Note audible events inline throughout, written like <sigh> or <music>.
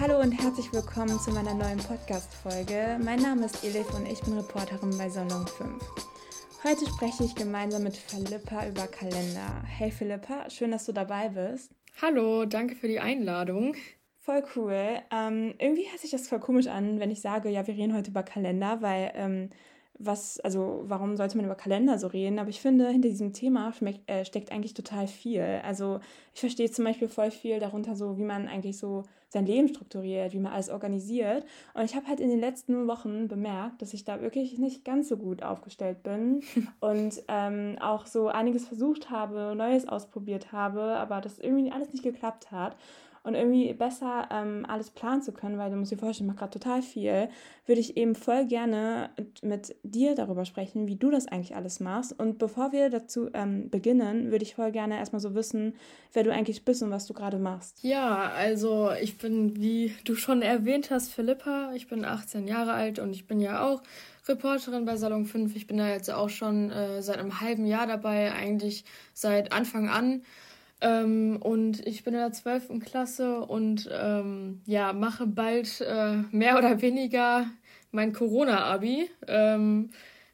Hallo und herzlich willkommen zu meiner neuen Podcast-Folge. Mein Name ist Elif und ich bin Reporterin bei Salon 5. Heute spreche ich gemeinsam mit Philippa über Kalender. Hey Philippa, schön, dass du dabei bist. Hallo, danke für die Einladung. Voll cool. Ähm, irgendwie hört sich das voll komisch an, wenn ich sage, ja, wir reden heute über Kalender, weil ähm, was, also warum sollte man über Kalender so reden? Aber ich finde, hinter diesem Thema äh, steckt eigentlich total viel. Also ich verstehe zum Beispiel voll viel darunter so, wie man eigentlich so sein Leben strukturiert, wie man alles organisiert. Und ich habe halt in den letzten Wochen bemerkt, dass ich da wirklich nicht ganz so gut aufgestellt bin <laughs> und ähm, auch so einiges versucht habe, Neues ausprobiert habe, aber das irgendwie alles nicht geklappt hat und irgendwie besser ähm, alles planen zu können, weil du musst dir vorstellen, ich mache gerade total viel, würde ich eben voll gerne mit dir darüber sprechen, wie du das eigentlich alles machst. Und bevor wir dazu ähm, beginnen, würde ich voll gerne erstmal so wissen, wer du eigentlich bist und was du gerade machst. Ja, also ich bin, wie du schon erwähnt hast, Philippa. Ich bin 18 Jahre alt und ich bin ja auch Reporterin bei Salon 5. Ich bin da jetzt auch schon äh, seit einem halben Jahr dabei, eigentlich seit Anfang an. Ähm, und ich bin in der 12. Klasse und ähm, ja, mache bald äh, mehr oder weniger mein Corona-Abi. Ähm,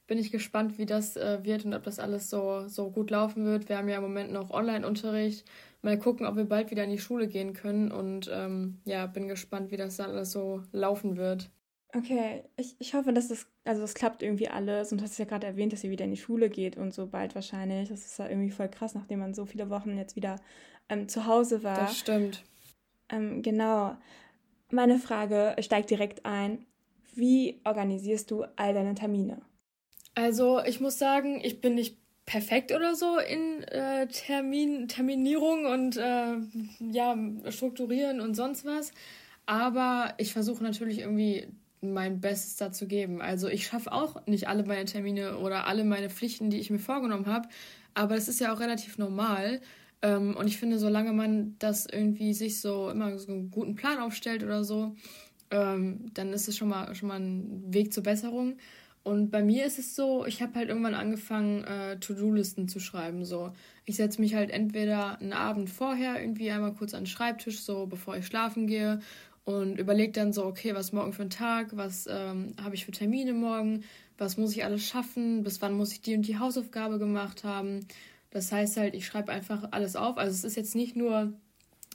bin ich gespannt, wie das äh, wird und ob das alles so, so gut laufen wird. Wir haben ja im Moment noch Online-Unterricht. Mal gucken, ob wir bald wieder in die Schule gehen können. Und ähm, ja, bin gespannt, wie das alles so laufen wird. Okay, ich, ich hoffe, dass das, also es klappt irgendwie alles und du hast ja gerade erwähnt, dass ihr wieder in die Schule geht und so bald wahrscheinlich. Das ist ja irgendwie voll krass, nachdem man so viele Wochen jetzt wieder ähm, zu Hause war. Das stimmt. Ähm, genau. Meine Frage steigt direkt ein. Wie organisierst du all deine Termine? Also ich muss sagen, ich bin nicht perfekt oder so in äh, Termin, Terminierung und äh, ja, strukturieren und sonst was. Aber ich versuche natürlich irgendwie mein Bestes dazu geben. Also ich schaffe auch nicht alle meine Termine oder alle meine Pflichten, die ich mir vorgenommen habe, aber es ist ja auch relativ normal. Ähm, und ich finde, solange man das irgendwie sich so immer so einen guten Plan aufstellt oder so, ähm, dann ist es schon mal, schon mal ein Weg zur Besserung. Und bei mir ist es so, ich habe halt irgendwann angefangen, äh, To-Do-Listen zu schreiben. So, ich setze mich halt entweder einen Abend vorher irgendwie einmal kurz an den Schreibtisch, so bevor ich schlafen gehe, und überlege dann so, okay, was morgen für ein Tag, was ähm, habe ich für Termine morgen, was muss ich alles schaffen, bis wann muss ich die und die Hausaufgabe gemacht haben. Das heißt halt, ich schreibe einfach alles auf. Also es ist jetzt nicht nur,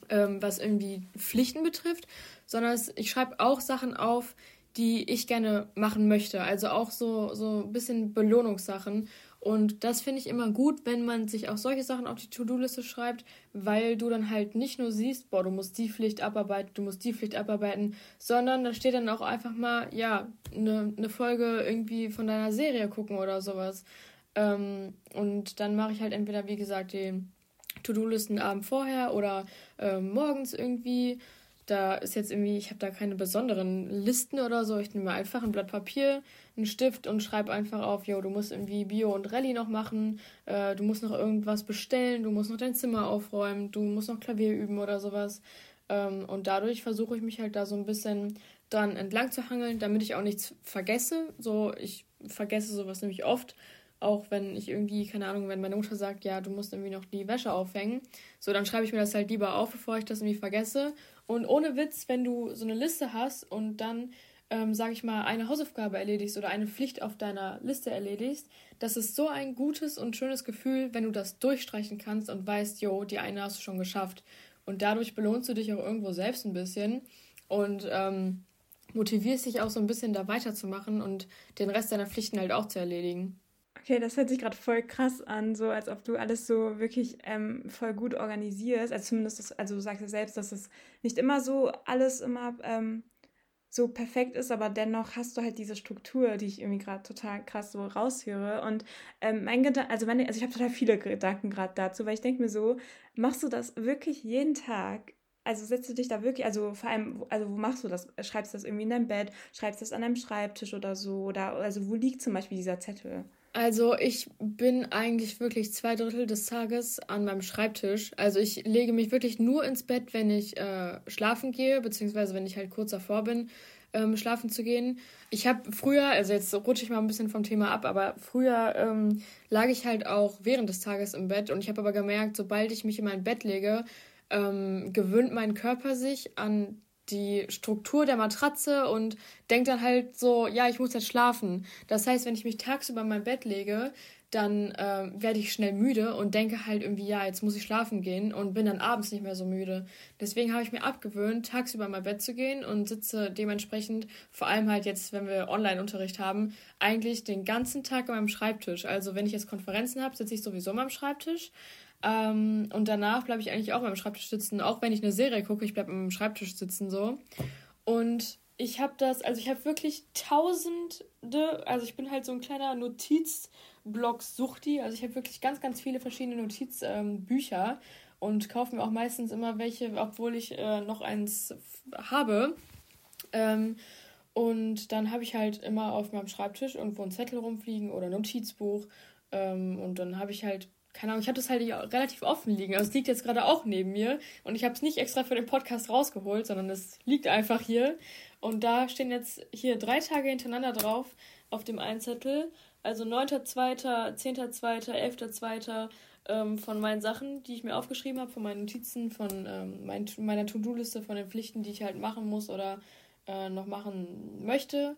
ähm, was irgendwie Pflichten betrifft, sondern es, ich schreibe auch Sachen auf, die ich gerne machen möchte. Also auch so, so ein bisschen Belohnungssachen. Und das finde ich immer gut, wenn man sich auch solche Sachen auf die To-Do-Liste schreibt, weil du dann halt nicht nur siehst, boah, du musst die Pflicht abarbeiten, du musst die Pflicht abarbeiten, sondern da steht dann auch einfach mal, ja, eine ne Folge irgendwie von deiner Serie gucken oder sowas. Ähm, und dann mache ich halt entweder, wie gesagt, die To-Do-Listen Abend vorher oder äh, morgens irgendwie da ist jetzt irgendwie, ich habe da keine besonderen Listen oder so. Ich nehme einfach ein Blatt Papier, einen Stift und schreibe einfach auf, yo, du musst irgendwie Bio und Rallye noch machen, äh, du musst noch irgendwas bestellen, du musst noch dein Zimmer aufräumen, du musst noch Klavier üben oder sowas. Ähm, und dadurch versuche ich mich halt da so ein bisschen dran entlang zu hangeln, damit ich auch nichts vergesse. So, ich vergesse sowas nämlich oft auch wenn ich irgendwie, keine Ahnung, wenn meine Mutter sagt, ja, du musst irgendwie noch die Wäsche aufhängen, so, dann schreibe ich mir das halt lieber auf, bevor ich das irgendwie vergesse. Und ohne Witz, wenn du so eine Liste hast und dann, ähm, sag ich mal, eine Hausaufgabe erledigst oder eine Pflicht auf deiner Liste erledigst, das ist so ein gutes und schönes Gefühl, wenn du das durchstreichen kannst und weißt, jo, die eine hast du schon geschafft. Und dadurch belohnst du dich auch irgendwo selbst ein bisschen und ähm, motivierst dich auch so ein bisschen da weiterzumachen und den Rest deiner Pflichten halt auch zu erledigen. Okay, das hört sich gerade voll krass an, so als ob du alles so wirklich ähm, voll gut organisierst. Also zumindest, das, also du sagst ja selbst, dass es nicht immer so alles immer ähm, so perfekt ist, aber dennoch hast du halt diese Struktur, die ich irgendwie gerade total krass so raushöre. Und ähm, mein Gedanke, also, meine, also ich habe total viele Gedanken gerade dazu, weil ich denke mir so, machst du das wirklich jeden Tag? Also setzt du dich da wirklich, also vor allem, also wo machst du das? Schreibst du das irgendwie in deinem Bett? Schreibst du das an deinem Schreibtisch oder so? Oder also wo liegt zum Beispiel dieser Zettel? Also ich bin eigentlich wirklich zwei Drittel des Tages an meinem Schreibtisch. Also ich lege mich wirklich nur ins Bett, wenn ich äh, schlafen gehe, beziehungsweise wenn ich halt kurz davor bin, ähm, schlafen zu gehen. Ich habe früher, also jetzt rutsche ich mal ein bisschen vom Thema ab, aber früher ähm, lag ich halt auch während des Tages im Bett und ich habe aber gemerkt, sobald ich mich in mein Bett lege, ähm, gewöhnt mein Körper sich an die Struktur der Matratze und denke dann halt so, ja, ich muss jetzt schlafen. Das heißt, wenn ich mich tagsüber in mein Bett lege, dann äh, werde ich schnell müde und denke halt irgendwie, ja, jetzt muss ich schlafen gehen und bin dann abends nicht mehr so müde. Deswegen habe ich mir abgewöhnt, tagsüber in mein Bett zu gehen und sitze dementsprechend, vor allem halt jetzt, wenn wir Online-Unterricht haben, eigentlich den ganzen Tag an meinem Schreibtisch. Also wenn ich jetzt Konferenzen habe, sitze ich sowieso an meinem Schreibtisch. Ähm, und danach bleibe ich eigentlich auch meinem Schreibtisch sitzen. Auch wenn ich eine Serie gucke, ich bleibe am Schreibtisch sitzen so. Und ich habe das, also ich habe wirklich tausende, also ich bin halt so ein kleiner Notiz- Blogs Suchti. Also ich habe wirklich ganz, ganz viele verschiedene Notizbücher ähm, und kaufe mir auch meistens immer welche, obwohl ich äh, noch eins habe. Ähm, und dann habe ich halt immer auf meinem Schreibtisch irgendwo einen Zettel rumfliegen oder ein Notizbuch. Ähm, und dann habe ich halt, keine Ahnung, ich habe das halt relativ offen liegen. Also es liegt jetzt gerade auch neben mir. Und ich habe es nicht extra für den Podcast rausgeholt, sondern es liegt einfach hier. Und da stehen jetzt hier drei Tage hintereinander drauf auf dem einen Zettel also 9.2., 10.2., 11.2. Ähm, von meinen Sachen, die ich mir aufgeschrieben habe, von meinen Notizen, von ähm, mein, meiner To-Do-Liste, von den Pflichten, die ich halt machen muss oder äh, noch machen möchte.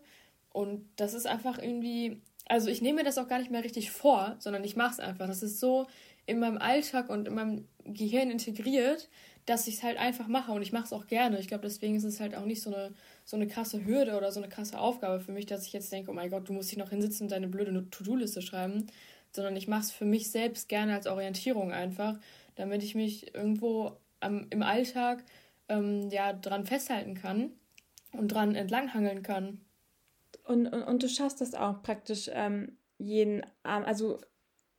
Und das ist einfach irgendwie, also ich nehme mir das auch gar nicht mehr richtig vor, sondern ich mache es einfach. Das ist so in meinem Alltag und in meinem Gehirn integriert, dass ich es halt einfach mache und ich mache es auch gerne. Ich glaube, deswegen ist es halt auch nicht so eine, so eine krasse Hürde oder so eine krasse Aufgabe für mich, dass ich jetzt denke, oh mein Gott, du musst dich noch hinsitzen und deine blöde To-Do-Liste schreiben, sondern ich mache es für mich selbst gerne als Orientierung einfach, damit ich mich irgendwo am, im Alltag ähm, ja dran festhalten kann und dran entlanghangeln kann. Und, und, und du schaffst das auch praktisch ähm, jeden Abend, also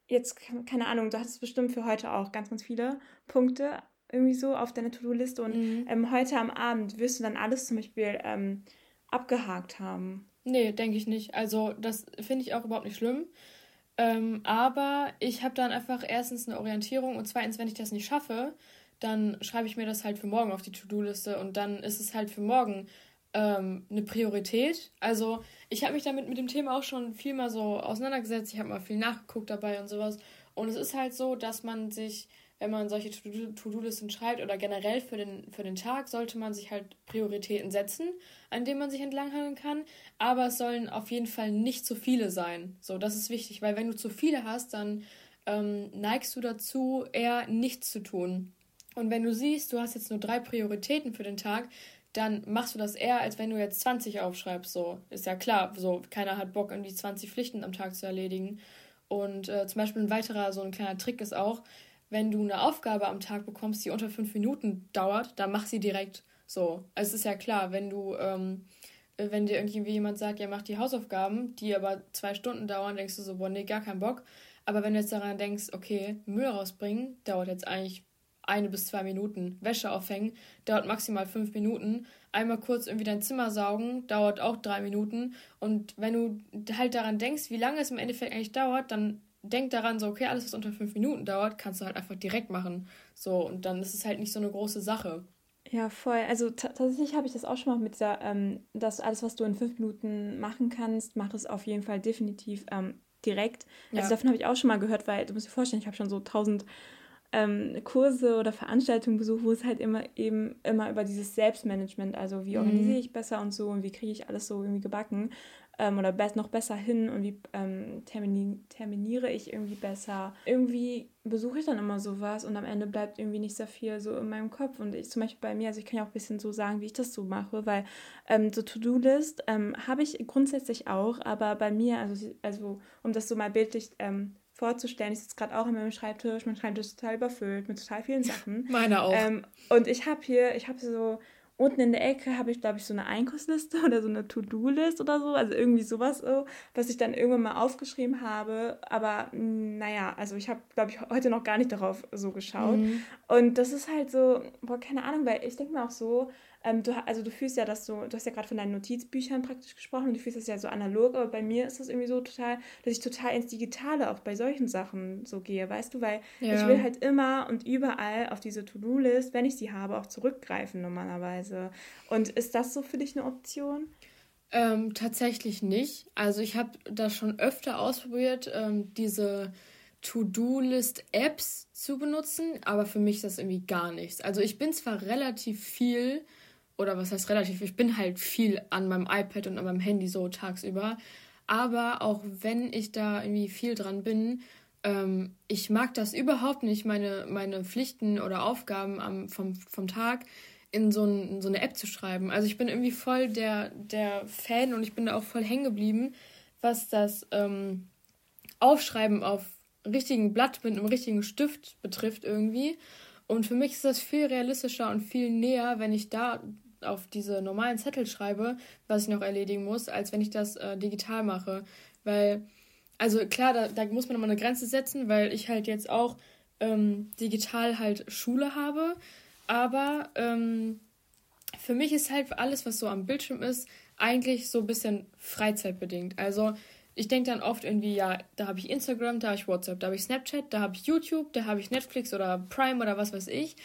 jetzt, keine Ahnung, du hattest bestimmt für heute auch ganz, ganz viele Punkte, irgendwie so auf deiner To-Do-Liste und mhm. ähm, heute am Abend wirst du dann alles zum Beispiel ähm, abgehakt haben? Nee, denke ich nicht. Also das finde ich auch überhaupt nicht schlimm. Ähm, aber ich habe dann einfach erstens eine Orientierung und zweitens, wenn ich das nicht schaffe, dann schreibe ich mir das halt für morgen auf die To-Do-Liste und dann ist es halt für morgen ähm, eine Priorität. Also ich habe mich damit mit dem Thema auch schon viel mal so auseinandergesetzt. Ich habe mal viel nachgeguckt dabei und sowas. Und es ist halt so, dass man sich wenn man solche To-Do-Listen schreibt oder generell für den, für den Tag, sollte man sich halt Prioritäten setzen, an denen man sich entlanghangeln kann. Aber es sollen auf jeden Fall nicht zu viele sein. So, das ist wichtig, weil wenn du zu viele hast, dann ähm, neigst du dazu, eher nichts zu tun. Und wenn du siehst, du hast jetzt nur drei Prioritäten für den Tag, dann machst du das eher, als wenn du jetzt 20 aufschreibst. So, ist ja klar, so, keiner hat Bock, irgendwie 20 Pflichten am Tag zu erledigen. Und äh, zum Beispiel ein weiterer, so ein kleiner Trick ist auch, wenn du eine Aufgabe am Tag bekommst, die unter fünf Minuten dauert, dann mach sie direkt so. Also es ist ja klar, wenn du, ähm, wenn dir irgendwie jemand sagt, ja, mach die Hausaufgaben, die aber zwei Stunden dauern, denkst du so, boah, nee, gar keinen Bock. Aber wenn du jetzt daran denkst, okay, Müll rausbringen, dauert jetzt eigentlich eine bis zwei Minuten. Wäsche aufhängen, dauert maximal fünf Minuten. Einmal kurz irgendwie dein Zimmer saugen, dauert auch drei Minuten. Und wenn du halt daran denkst, wie lange es im Endeffekt eigentlich dauert, dann denk daran, so, okay, alles, was unter fünf Minuten dauert, kannst du halt einfach direkt machen. So, und dann ist es halt nicht so eine große Sache. Ja, voll. Also tatsächlich habe ich das auch schon mal mit dieser, ähm, dass alles, was du in fünf Minuten machen kannst, mach es auf jeden Fall definitiv ähm, direkt. Also ja. davon habe ich auch schon mal gehört, weil du musst dir vorstellen, ich habe schon so tausend ähm, Kurse oder Veranstaltungen besucht, wo es halt immer eben immer über dieses Selbstmanagement, also wie mhm. organisiere ich besser und so und wie kriege ich alles so irgendwie gebacken ähm, oder be noch besser hin und wie ähm, termini terminiere ich irgendwie besser. Irgendwie besuche ich dann immer sowas und am Ende bleibt irgendwie nicht sehr viel so in meinem Kopf. Und ich zum Beispiel bei mir, also ich kann ja auch ein bisschen so sagen, wie ich das so mache, weil ähm, so To-Do-List ähm, habe ich grundsätzlich auch, aber bei mir, also, also um das so mal bildlich ähm, vorzustellen. Ich sitze gerade auch an meinem Schreibtisch, mein Schreibtisch ist total überfüllt mit total vielen Sachen. <laughs> Meine auch. Ähm, und ich habe hier, ich habe so Unten in der Ecke habe ich, glaube ich, so eine Einkaufsliste <laughs> oder so eine To-Do-List oder so. Also irgendwie sowas, so, was ich dann irgendwann mal aufgeschrieben habe. Aber mm, naja, also ich habe, glaube ich, heute noch gar nicht darauf so geschaut. Mhm. Und das ist halt so, boah, keine Ahnung, weil ich denke mir auch so, ähm, du, also du fühlst ja das so, du hast ja gerade von deinen Notizbüchern praktisch gesprochen und du fühlst das ja so analog, aber bei mir ist das irgendwie so total, dass ich total ins Digitale auch bei solchen Sachen so gehe, weißt du, weil ja. ich will halt immer und überall auf diese To-Do-List, wenn ich sie habe, auch zurückgreifen normalerweise. Und ist das so für dich eine Option? Ähm, tatsächlich nicht. Also ich habe das schon öfter ausprobiert, ähm, diese To-Do-List-Apps zu benutzen, aber für mich ist das irgendwie gar nichts. Also ich bin zwar relativ viel oder was heißt relativ, ich bin halt viel an meinem iPad und an meinem Handy so tagsüber. Aber auch wenn ich da irgendwie viel dran bin, ähm, ich mag das überhaupt nicht, meine, meine Pflichten oder Aufgaben am, vom, vom Tag in so, ein, in so eine App zu schreiben. Also ich bin irgendwie voll der, der Fan und ich bin da auch voll hängen geblieben, was das ähm, Aufschreiben auf richtigen Blatt mit einem richtigen Stift betrifft irgendwie. Und für mich ist das viel realistischer und viel näher, wenn ich da auf diese normalen Zettel schreibe, was ich noch erledigen muss, als wenn ich das äh, digital mache. Weil, also klar, da, da muss man nochmal eine Grenze setzen, weil ich halt jetzt auch ähm, digital halt Schule habe. Aber ähm, für mich ist halt alles, was so am Bildschirm ist, eigentlich so ein bisschen freizeitbedingt. Also ich denke dann oft irgendwie, ja, da habe ich Instagram, da habe ich WhatsApp, da habe ich Snapchat, da habe ich YouTube, da habe ich Netflix oder Prime oder was weiß ich.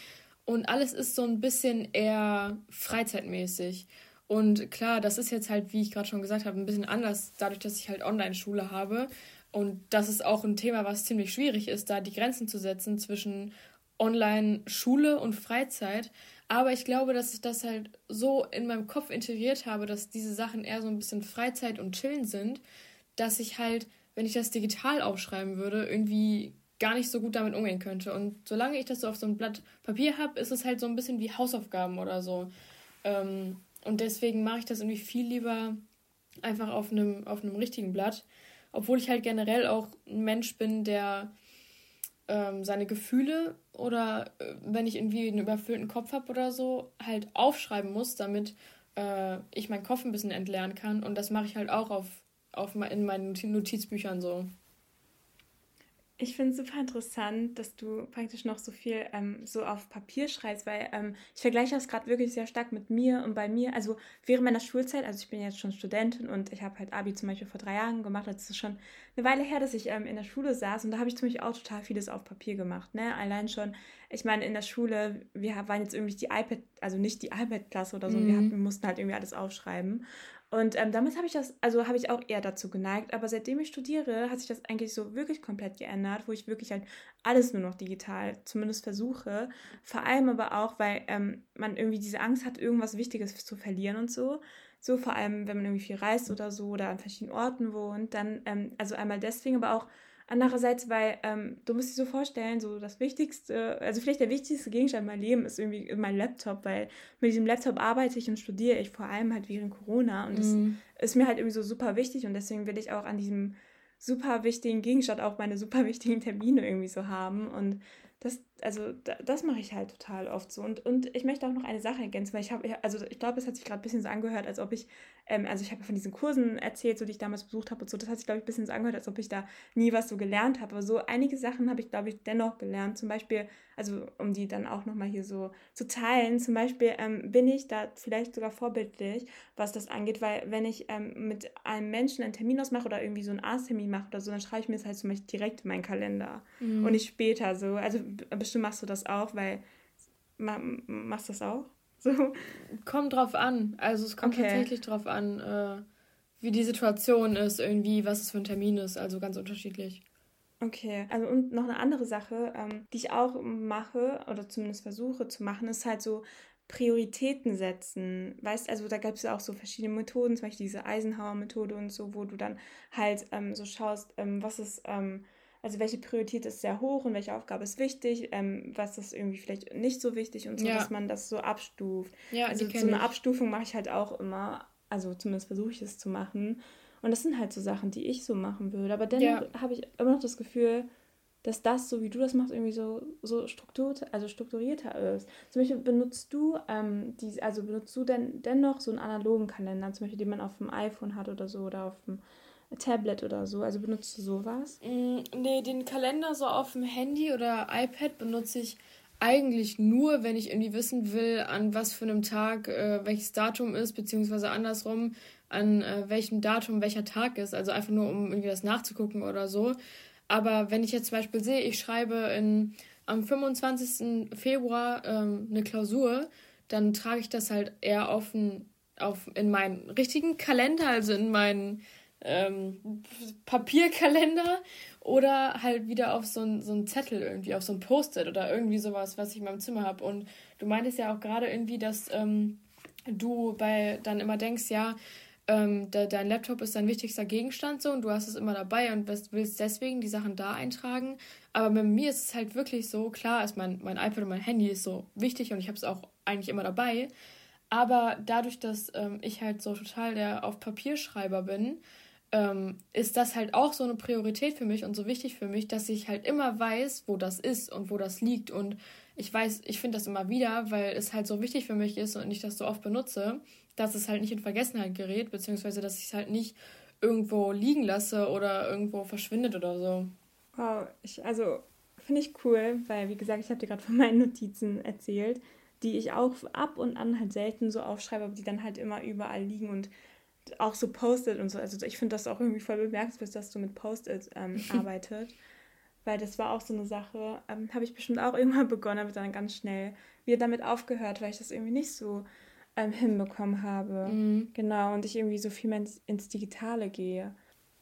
Und alles ist so ein bisschen eher freizeitmäßig. Und klar, das ist jetzt halt, wie ich gerade schon gesagt habe, ein bisschen anders, dadurch, dass ich halt Online-Schule habe. Und das ist auch ein Thema, was ziemlich schwierig ist, da die Grenzen zu setzen zwischen Online-Schule und Freizeit. Aber ich glaube, dass ich das halt so in meinem Kopf integriert habe, dass diese Sachen eher so ein bisschen Freizeit und Chillen sind, dass ich halt, wenn ich das digital aufschreiben würde, irgendwie gar nicht so gut damit umgehen könnte. Und solange ich das so auf so einem Blatt Papier habe, ist es halt so ein bisschen wie Hausaufgaben oder so. Ähm, und deswegen mache ich das irgendwie viel lieber einfach auf einem, auf richtigen Blatt. Obwohl ich halt generell auch ein Mensch bin, der ähm, seine Gefühle oder äh, wenn ich irgendwie einen überfüllten Kopf habe oder so, halt aufschreiben muss, damit äh, ich meinen Kopf ein bisschen entleeren kann. Und das mache ich halt auch auf, auf in meinen Notizbüchern so. Ich finde es super interessant, dass du praktisch noch so viel ähm, so auf Papier schreibst, weil ähm, ich vergleiche das gerade wirklich sehr stark mit mir und bei mir. Also während meiner Schulzeit, also ich bin jetzt schon Studentin und ich habe halt Abi zum Beispiel vor drei Jahren gemacht. Das ist schon eine Weile her, dass ich ähm, in der Schule saß und da habe ich zum Beispiel auch total vieles auf Papier gemacht. Ne? Allein schon, ich meine, in der Schule, wir waren jetzt irgendwie die iPad, also nicht die iPad-Klasse oder so, mhm. wir, hatten, wir mussten halt irgendwie alles aufschreiben. Und ähm, damals habe ich das, also habe ich auch eher dazu geneigt, aber seitdem ich studiere, hat sich das eigentlich so wirklich komplett geändert, wo ich wirklich halt alles nur noch digital zumindest versuche. Vor allem aber auch, weil ähm, man irgendwie diese Angst hat, irgendwas Wichtiges zu verlieren und so. So vor allem, wenn man irgendwie viel reist oder so oder an verschiedenen Orten wohnt, dann, ähm, also einmal deswegen, aber auch Andererseits, weil ähm, du musst dir so vorstellen, so das Wichtigste, also vielleicht der wichtigste Gegenstand in meinem Leben ist irgendwie mein Laptop, weil mit diesem Laptop arbeite ich und studiere ich vor allem halt während Corona und das mhm. ist mir halt irgendwie so super wichtig und deswegen will ich auch an diesem super wichtigen Gegenstand auch meine super wichtigen Termine irgendwie so haben und das, also das mache ich halt total oft so. Und, und ich möchte auch noch eine Sache ergänzen, weil ich habe, also ich glaube, es hat sich gerade ein bisschen so angehört, als ob ich, ähm, also ich habe von diesen Kursen erzählt, so die ich damals besucht habe und so, das hat sich, glaube ich, ein bisschen so angehört, als ob ich da nie was so gelernt habe. Aber so einige Sachen habe ich, glaube ich, dennoch gelernt. Zum Beispiel, also um die dann auch nochmal hier so zu teilen, zum Beispiel ähm, bin ich da vielleicht sogar vorbildlich, was das angeht, weil wenn ich ähm, mit einem Menschen einen Termin ausmache oder irgendwie so einen Arzttermin mache oder so, dann schreibe ich mir das halt zum Beispiel direkt in meinen Kalender mhm. und nicht später so. Also bestimmt machst du das auch, weil machst du das auch? <laughs> So. Kommt drauf an. Also es kommt okay. tatsächlich drauf an, äh, wie die Situation ist, irgendwie, was es für ein Termin ist. Also ganz unterschiedlich. Okay, also und noch eine andere Sache, ähm, die ich auch mache oder zumindest versuche zu machen, ist halt so Prioritäten setzen. Weißt also da gab es ja auch so verschiedene Methoden, zum Beispiel diese Eisenhower-Methode und so, wo du dann halt ähm, so schaust, ähm, was ist ähm, also welche Priorität ist sehr hoch und welche Aufgabe ist wichtig, ähm, was ist irgendwie vielleicht nicht so wichtig und so, ja. dass man das so abstuft. Ja, also so eine ich. Abstufung mache ich halt auch immer, also zumindest versuche ich es zu machen. Und das sind halt so Sachen, die ich so machen würde. Aber dennoch ja. habe ich immer noch das Gefühl, dass das, so wie du das machst, irgendwie so, so strukturiert, also strukturierter ist. Zum Beispiel benutzt du, ähm, die, also benutzt du denn dennoch so einen analogen Kalender, zum Beispiel, den man auf dem iPhone hat oder so oder auf dem Tablet oder so? Also benutzt du sowas? Mm, nee, den Kalender so auf dem Handy oder iPad benutze ich eigentlich nur, wenn ich irgendwie wissen will, an was für einem Tag äh, welches Datum ist, beziehungsweise andersrum, an äh, welchem Datum welcher Tag ist. Also einfach nur, um irgendwie das nachzugucken oder so. Aber wenn ich jetzt zum Beispiel sehe, ich schreibe in, am 25. Februar ähm, eine Klausur, dann trage ich das halt eher auf, auf in meinen richtigen Kalender, also in meinen ähm, Papierkalender oder halt wieder auf so einen so Zettel irgendwie, auf so ein Post-it oder irgendwie sowas, was ich in meinem Zimmer habe. Und du meintest ja auch gerade irgendwie, dass ähm, du bei dann immer denkst, ja, ähm, de, dein Laptop ist dein wichtigster Gegenstand so und du hast es immer dabei und willst deswegen die Sachen da eintragen. Aber bei mir ist es halt wirklich so, klar ist mein, mein iPad und mein Handy ist so wichtig und ich habe es auch eigentlich immer dabei. Aber dadurch, dass ähm, ich halt so total der auf Papierschreiber bin, ähm, ist das halt auch so eine Priorität für mich und so wichtig für mich, dass ich halt immer weiß, wo das ist und wo das liegt. Und ich weiß, ich finde das immer wieder, weil es halt so wichtig für mich ist und ich das so oft benutze dass es halt nicht in Vergessenheit gerät, beziehungsweise dass ich es halt nicht irgendwo liegen lasse oder irgendwo verschwindet oder so. Wow, ich, also finde ich cool, weil wie gesagt, ich habe dir gerade von meinen Notizen erzählt, die ich auch ab und an halt selten so aufschreibe, aber die dann halt immer überall liegen und auch so Post-it und so. Also ich finde das auch irgendwie voll bemerkenswert, dass du mit Post-it ähm, <laughs> arbeitet. Weil das war auch so eine Sache, ähm, habe ich bestimmt auch irgendwann <laughs> begonnen, aber dann ganz schnell wieder damit aufgehört, weil ich das irgendwie nicht so ähm, hinbekommen habe. Mhm. Genau, und ich irgendwie so viel mehr ins, Digitale gehe.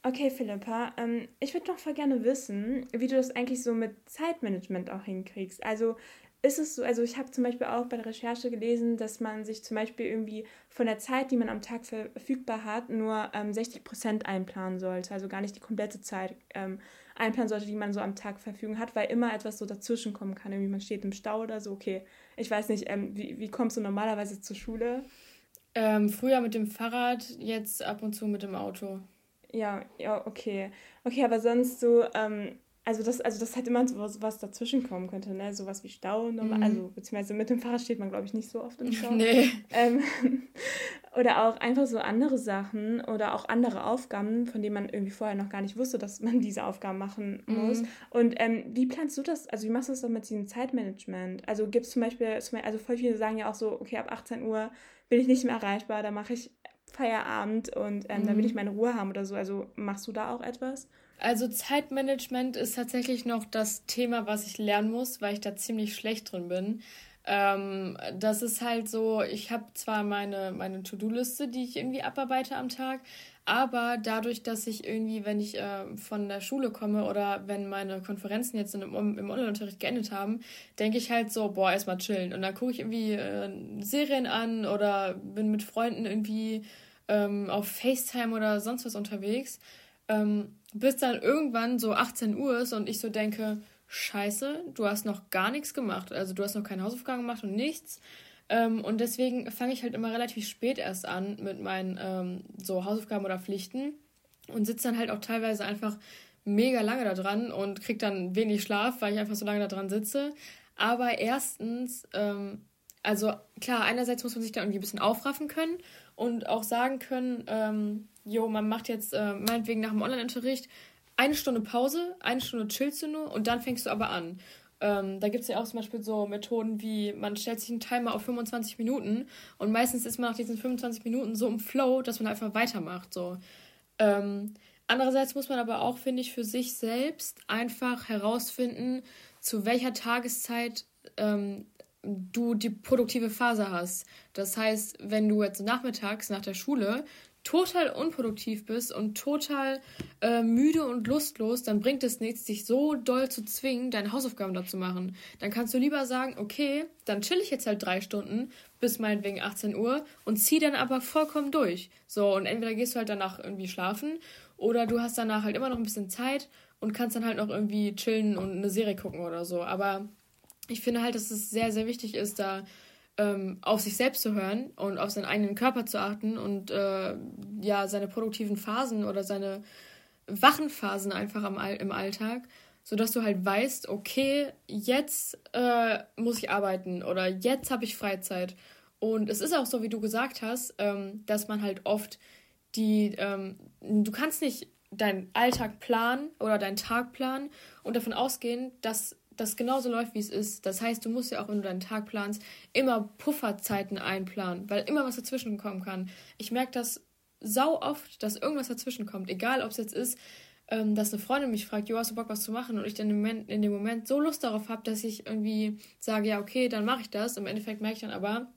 Okay, Philippa, ähm, ich würde noch voll gerne wissen, wie du das eigentlich so mit Zeitmanagement auch hinkriegst. Also ist es so, also ich habe zum Beispiel auch bei der Recherche gelesen, dass man sich zum Beispiel irgendwie von der Zeit, die man am Tag verfügbar hat, nur ähm, 60 Prozent einplanen sollte. Also gar nicht die komplette Zeit ähm, einplanen sollte, die man so am Tag Verfügung hat, weil immer etwas so dazwischen kommen kann. Irgendwie man steht im Stau oder so, okay. Ich weiß nicht, ähm, wie, wie kommst du normalerweise zur Schule? Ähm, früher mit dem Fahrrad, jetzt ab und zu mit dem Auto. Ja, ja, okay. Okay, aber sonst so, ähm, also das, also das hat immer so was, was dazwischen kommen könnte, ne? Sowas wie Stau, mhm. also beziehungsweise mit dem Fahrrad steht man, glaube ich, nicht so oft im Stau. <laughs> Nee. Ähm, <laughs> oder auch einfach so andere Sachen oder auch andere Aufgaben, von denen man irgendwie vorher noch gar nicht wusste, dass man <laughs> diese Aufgaben machen muss. Mhm. Und ähm, wie planst du das, also wie machst du das dann mit diesem Zeitmanagement? Also gibt es zum Beispiel, also voll viele sagen ja auch so, okay, ab 18 Uhr bin ich nicht mehr erreichbar, da mache ich Feierabend und ähm, mhm. dann will ich meine Ruhe haben oder so. Also machst du da auch etwas? Also Zeitmanagement ist tatsächlich noch das Thema, was ich lernen muss, weil ich da ziemlich schlecht drin bin. Ähm, das ist halt so, ich habe zwar meine, meine To-Do-Liste, die ich irgendwie abarbeite am Tag, aber dadurch, dass ich irgendwie, wenn ich äh, von der Schule komme oder wenn meine Konferenzen jetzt im, im Online-Unterricht geendet haben, denke ich halt so, boah, erstmal chillen. Und dann gucke ich irgendwie äh, Serien an oder bin mit Freunden irgendwie ähm, auf FaceTime oder sonst was unterwegs. Ähm, bis dann irgendwann so 18 Uhr ist und ich so denke, scheiße, du hast noch gar nichts gemacht. Also du hast noch keine Hausaufgaben gemacht und nichts. Ähm, und deswegen fange ich halt immer relativ spät erst an mit meinen ähm, so Hausaufgaben oder Pflichten und sitze dann halt auch teilweise einfach mega lange da dran und krieg dann wenig Schlaf, weil ich einfach so lange da dran sitze. Aber erstens, ähm, also klar, einerseits muss man sich da irgendwie ein bisschen aufraffen können und auch sagen können, ähm, jo, man macht jetzt äh, meinetwegen nach dem Online-Unterricht eine Stunde Pause, eine Stunde chillst du nur und dann fängst du aber an. Ähm, da gibt es ja auch zum Beispiel so Methoden wie, man stellt sich einen Timer auf 25 Minuten und meistens ist man nach diesen 25 Minuten so im Flow, dass man einfach weitermacht. So. Ähm, andererseits muss man aber auch, finde ich, für sich selbst einfach herausfinden, zu welcher Tageszeit ähm, du die produktive Phase hast. Das heißt, wenn du jetzt nachmittags nach der Schule total unproduktiv bist und total äh, müde und lustlos, dann bringt es nichts, dich so doll zu zwingen, deine Hausaufgaben dazu machen. Dann kannst du lieber sagen, okay, dann chill ich jetzt halt drei Stunden bis meinetwegen 18 Uhr und zieh dann aber vollkommen durch. So, und entweder gehst du halt danach irgendwie schlafen oder du hast danach halt immer noch ein bisschen Zeit und kannst dann halt noch irgendwie chillen und eine Serie gucken oder so. Aber ich finde halt, dass es sehr, sehr wichtig ist, da ähm, auf sich selbst zu hören und auf seinen eigenen Körper zu achten und äh, ja, seine produktiven Phasen oder seine wachen Phasen einfach am, im Alltag, sodass du halt weißt, okay, jetzt äh, muss ich arbeiten oder jetzt habe ich Freizeit. Und es ist auch so, wie du gesagt hast, ähm, dass man halt oft die, ähm, du kannst nicht deinen Alltag planen oder deinen Tag planen und davon ausgehen, dass das genauso läuft, wie es ist. Das heißt, du musst ja auch, wenn du deinen Tag planst, immer Pufferzeiten einplanen, weil immer was dazwischen kommen kann. Ich merke das sau oft, dass irgendwas dazwischen kommt. Egal, ob es jetzt ist, ähm, dass eine Freundin mich fragt, jo, hast du Bock, was zu machen? Und ich dann im Moment, in dem Moment so Lust darauf habe, dass ich irgendwie sage, ja, okay, dann mache ich das. Im Endeffekt merke ich dann aber,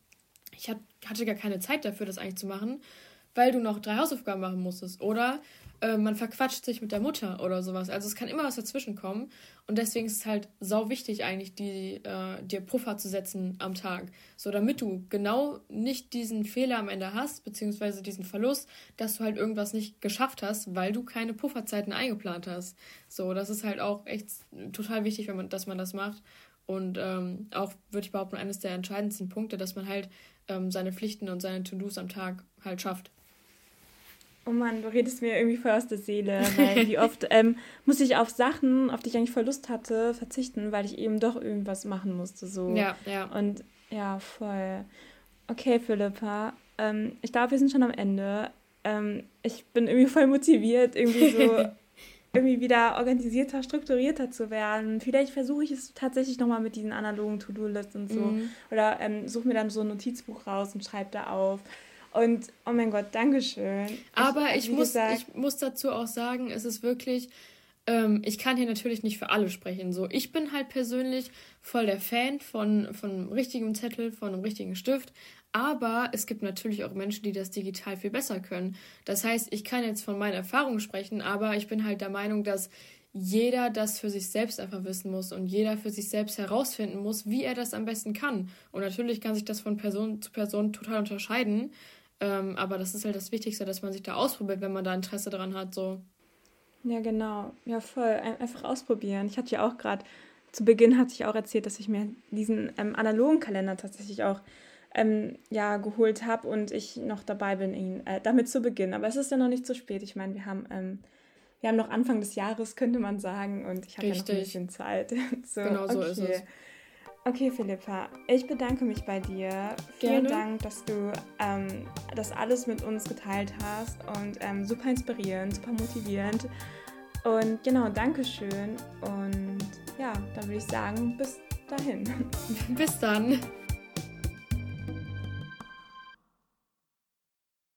ich hatte gar keine Zeit dafür, das eigentlich zu machen, weil du noch drei Hausaufgaben machen musstest. Oder äh, man verquatscht sich mit der Mutter oder sowas. Also es kann immer was dazwischen kommen. Und deswegen ist es halt sau wichtig, eigentlich, die, äh, dir Puffer zu setzen am Tag. So, damit du genau nicht diesen Fehler am Ende hast, beziehungsweise diesen Verlust, dass du halt irgendwas nicht geschafft hast, weil du keine Pufferzeiten eingeplant hast. So, das ist halt auch echt total wichtig, wenn man, dass man das macht. Und ähm, auch, würde ich behaupten, eines der entscheidendsten Punkte, dass man halt ähm, seine Pflichten und seine To-Dos am Tag halt schafft. Oh Mann, du redest mir irgendwie voll aus der Seele, <laughs> weil wie oft ähm, muss ich auf Sachen, auf die ich eigentlich voll Lust hatte, verzichten, weil ich eben doch irgendwas machen musste. So. Ja, ja. Und ja, voll. Okay, Philippa, ähm, ich glaube, wir sind schon am Ende. Ähm, ich bin irgendwie voll motiviert, irgendwie so <laughs> irgendwie wieder organisierter, strukturierter zu werden. Vielleicht versuche ich es tatsächlich nochmal mit diesen analogen To-Do-Lists und so. Mhm. Oder ähm, suche mir dann so ein Notizbuch raus und schreibe da auf. Und oh mein Gott, Dankeschön. Aber ich, ich muss, ich muss dazu auch sagen, es ist wirklich, ähm, ich kann hier natürlich nicht für alle sprechen. So, ich bin halt persönlich voll der Fan von, von einem richtigen Zettel, von einem richtigen Stift. Aber es gibt natürlich auch Menschen, die das digital viel besser können. Das heißt, ich kann jetzt von meiner Erfahrung sprechen, aber ich bin halt der Meinung, dass jeder das für sich selbst einfach wissen muss und jeder für sich selbst herausfinden muss, wie er das am besten kann. Und natürlich kann sich das von Person zu Person total unterscheiden. Ähm, aber das ist halt das Wichtigste, dass man sich da ausprobiert, wenn man da Interesse daran hat. So. Ja, genau. Ja, voll. Einfach ausprobieren. Ich hatte ja auch gerade, zu Beginn hatte ich auch erzählt, dass ich mir diesen ähm, analogen Kalender tatsächlich auch ähm, ja, geholt habe und ich noch dabei bin, ihn äh, damit zu beginnen. Aber es ist ja noch nicht zu spät. Ich meine, wir haben, ähm, wir haben noch Anfang des Jahres, könnte man sagen, und ich habe ja noch ein bisschen Zeit. <laughs> so, genau so okay. ist es. Okay, Philippa, ich bedanke mich bei dir. Vielen Gerne. Dank, dass du ähm, das alles mit uns geteilt hast und ähm, super inspirierend, super motivierend. Und genau, Dankeschön. Und ja, dann würde ich sagen, bis dahin. Bis dann.